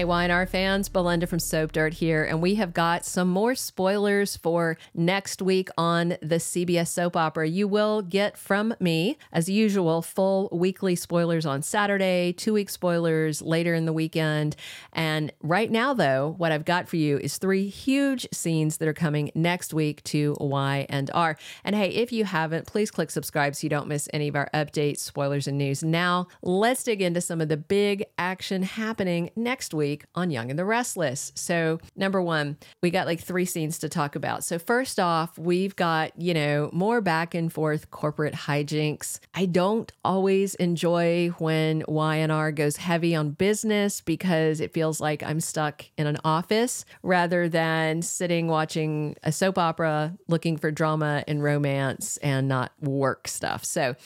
Hey, YNR fans, Belinda from Soap Dirt here, and we have got some more spoilers for next week on the CBS soap opera. You will get from me, as usual, full weekly spoilers on Saturday, two week spoilers later in the weekend. And right now, though, what I've got for you is three huge scenes that are coming next week to Y and R. And hey, if you haven't, please click subscribe so you don't miss any of our updates, spoilers, and news. Now, let's dig into some of the big action happening next week week on Young and the Restless. So, number one, we got like three scenes to talk about. So, first off, we've got, you know, more back and forth corporate hijinks. I don't always enjoy when YNR goes heavy on business because it feels like I'm stuck in an office rather than sitting watching a soap opera looking for drama and romance and not work stuff. So,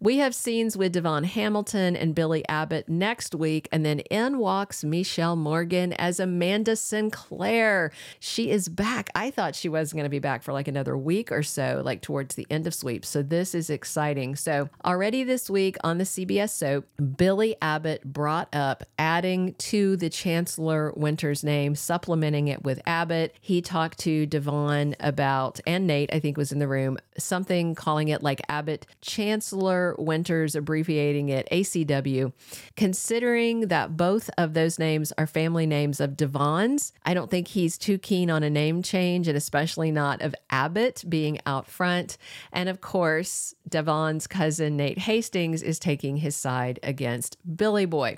we have scenes with Devon Hamilton and Billy Abbott next week, and then in walks Mishael Morgan as Amanda Sinclair. She is back. I thought she was going to be back for like another week or so, like towards the end of sweep. So this is exciting. So already this week on the CBS soap, Billy Abbott brought up adding to the Chancellor Winters name, supplementing it with Abbott. He talked to Devon about, and Nate, I think was in the room, something calling it like Abbott Chancellor Winters, abbreviating it ACW. Considering that both of those names are family names of Devon's, I don't think he's too keen on a name change, and especially not of Abbott being out front. And of course, Devon's cousin Nate Hastings is taking his side against Billy Boy.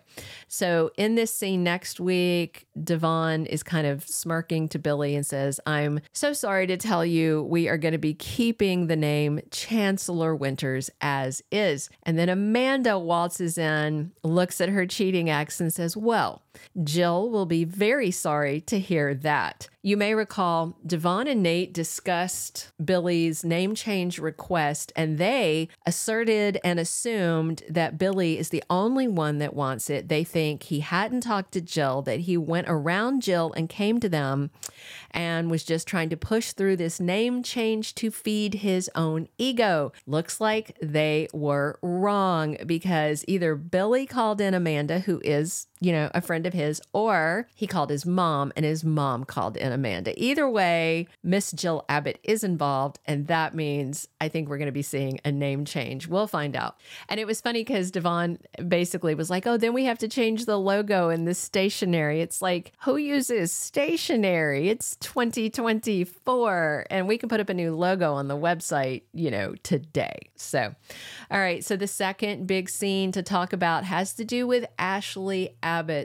So in this scene next week, Devon is kind of smirking to Billy and says, I'm so sorry to tell you we are going to be keeping the name Chancellor Winters as is. And then Amanda waltzes in, looks at her cheating ex, and says, Well, Jill will be very sorry to hear that. You may recall Devon and Nate discussed Billy's name change request, and they asserted and assumed that Billy is the only one that wants it. They think he hadn't talked to Jill, that he went around Jill and came to them and was just trying to push through this name change to feed his own ego. Looks like they were wrong because either Billy called in Amanda, who is, you know, a friend of his, or he called his mom and his mom called in Amanda. Either way, Miss Jill Abbott is involved, and that means I think we're going to be seeing a name change. We'll find out. And it was funny because Devon basically was like, oh, then we have to change the logo and the stationery. It's like, who uses stationery? It's 2024, and we can put up a new logo on the website, you know, today. So, all right. So, the second big scene to talk about has to do with Ashley.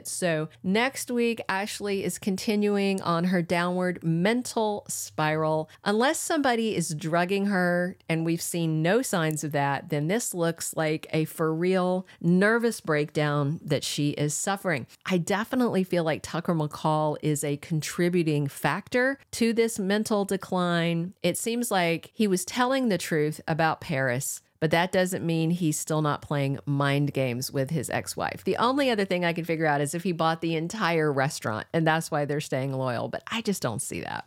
So, next week, Ashley is continuing on her downward mental spiral. Unless somebody is drugging her, and we've seen no signs of that, then this looks like a for real nervous breakdown that she is suffering. I definitely feel like Tucker McCall is a contributing factor to this mental decline. It seems like he was telling the truth about Paris but that doesn't mean he's still not playing mind games with his ex wife. The only other thing I can figure out is if he bought the entire restaurant and that's why they're staying loyal, but I just don't see that.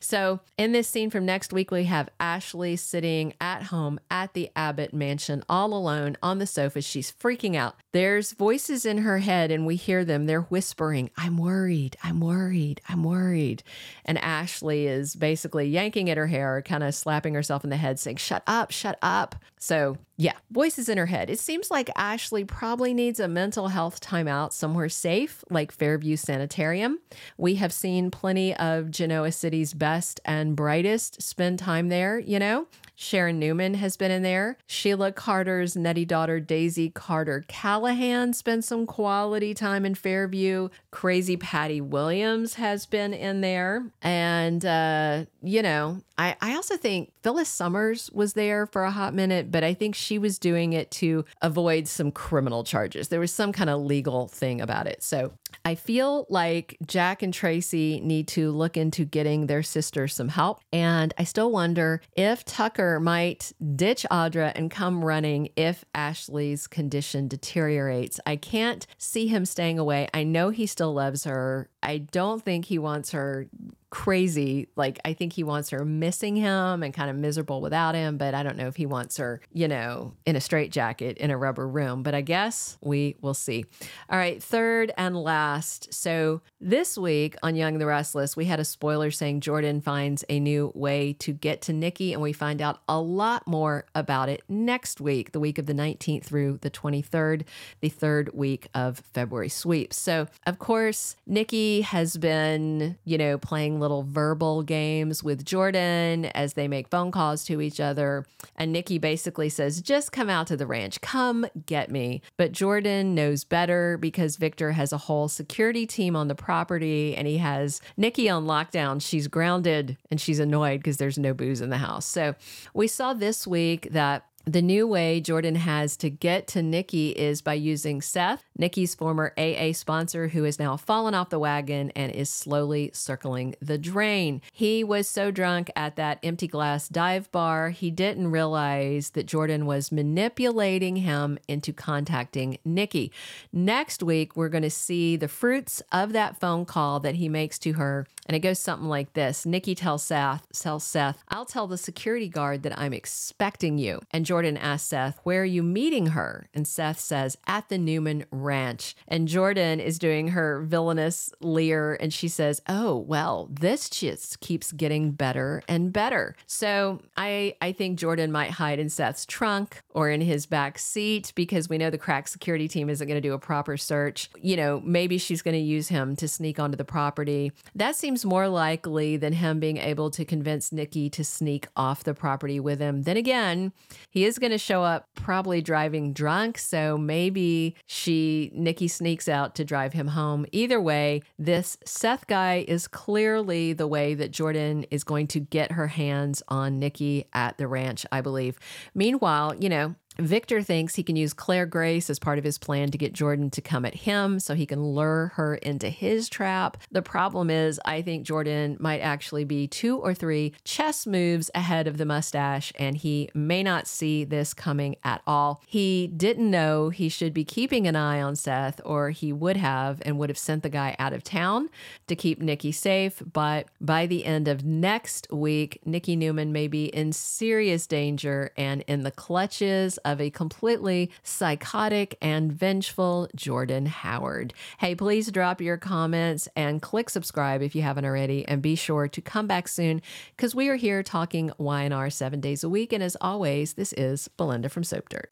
So, in this scene from next week, we have Ashley sitting at home at the Abbott mansion all alone on the sofa. She's freaking out. There's voices in her head, and we hear them. They're whispering, I'm worried, I'm worried, I'm worried. And Ashley is basically yanking at her hair, kind of slapping herself in the head, saying, Shut up, shut up. So, so yeah, voices in her head. It seems like Ashley probably needs a mental health timeout somewhere safe, like Fairview Sanitarium. We have seen plenty of Genoa City's best and brightest spend time there, you know? Sharon Newman has been in there. Sheila Carter's nutty daughter, Daisy Carter Callahan, spent some quality time in Fairview. Crazy Patty Williams has been in there. And, uh, you know, I, I also think Phyllis Summers was there for a hot minute, but I think she was doing it to avoid some criminal charges. There was some kind of legal thing about it. So I feel like Jack and Tracy need to look into getting their sister some help. And I still wonder if Tucker might ditch Audra and come running if Ashley's condition deteriorates. I can't see him staying away. I know he still loves her. I don't think he wants her crazy. Like, I think he wants her missing him and kind of miserable without him, but I don't know if he wants her, you know, in a straitjacket in a rubber room. But I guess we will see. All right, third and last. So this week on Young the Restless, we had a spoiler saying Jordan finds a new way to get to Nikki, and we find out a lot more about it next week, the week of the 19th through the 23rd, the third week of February sweeps. So, of course, Nikki has been, you know, playing little verbal games with Jordan as they make phone calls to each other. And Nikki basically says, just come out to the ranch, come get me. But Jordan knows better because Victor has a whole security team on the property and he has Nikki on lockdown. She's grounded and she's annoyed because there's no booze in the house. So we saw this week that the new way Jordan has to get to Nikki is by using Seth, Nikki's former AA sponsor, who has now fallen off the wagon and is slowly circling the drain. He was so drunk at that empty glass dive bar, he didn't realize that Jordan was manipulating him into contacting Nikki. Next week, we're going to see the fruits of that phone call that he makes to her. And it goes something like this Nikki tells Seth, tells Seth, I'll tell the security guard that I'm expecting you. And Jordan Jordan asks Seth, Where are you meeting her? And Seth says, At the Newman Ranch. And Jordan is doing her villainous leer and she says, Oh, well, this just keeps getting better and better. So I, I think Jordan might hide in Seth's trunk or in his back seat because we know the crack security team isn't going to do a proper search. You know, maybe she's going to use him to sneak onto the property. That seems more likely than him being able to convince Nikki to sneak off the property with him. Then again, he is going to show up probably driving drunk. So maybe she, Nikki sneaks out to drive him home. Either way, this Seth guy is clearly the way that Jordan is going to get her hands on Nikki at the ranch, I believe. Meanwhile, you know, Victor thinks he can use Claire Grace as part of his plan to get Jordan to come at him so he can lure her into his trap. The problem is, I think Jordan might actually be two or three chess moves ahead of the mustache, and he may not see this coming at all. He didn't know he should be keeping an eye on Seth, or he would have and would have sent the guy out of town to keep Nikki safe. But by the end of next week, Nikki Newman may be in serious danger and in the clutches of a completely psychotic and vengeful Jordan Howard. Hey, please drop your comments and click subscribe if you haven't already. And be sure to come back soon because we are here talking Y&R seven days a week. And as always, this is Belinda from Soap Dirt.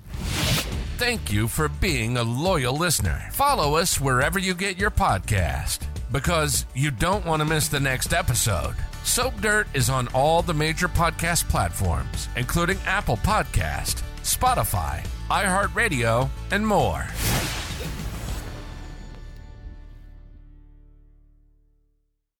Thank you for being a loyal listener. Follow us wherever you get your podcast because you don't want to miss the next episode. Soap Dirt is on all the major podcast platforms, including Apple Podcast, Spotify, iHeartRadio, and more.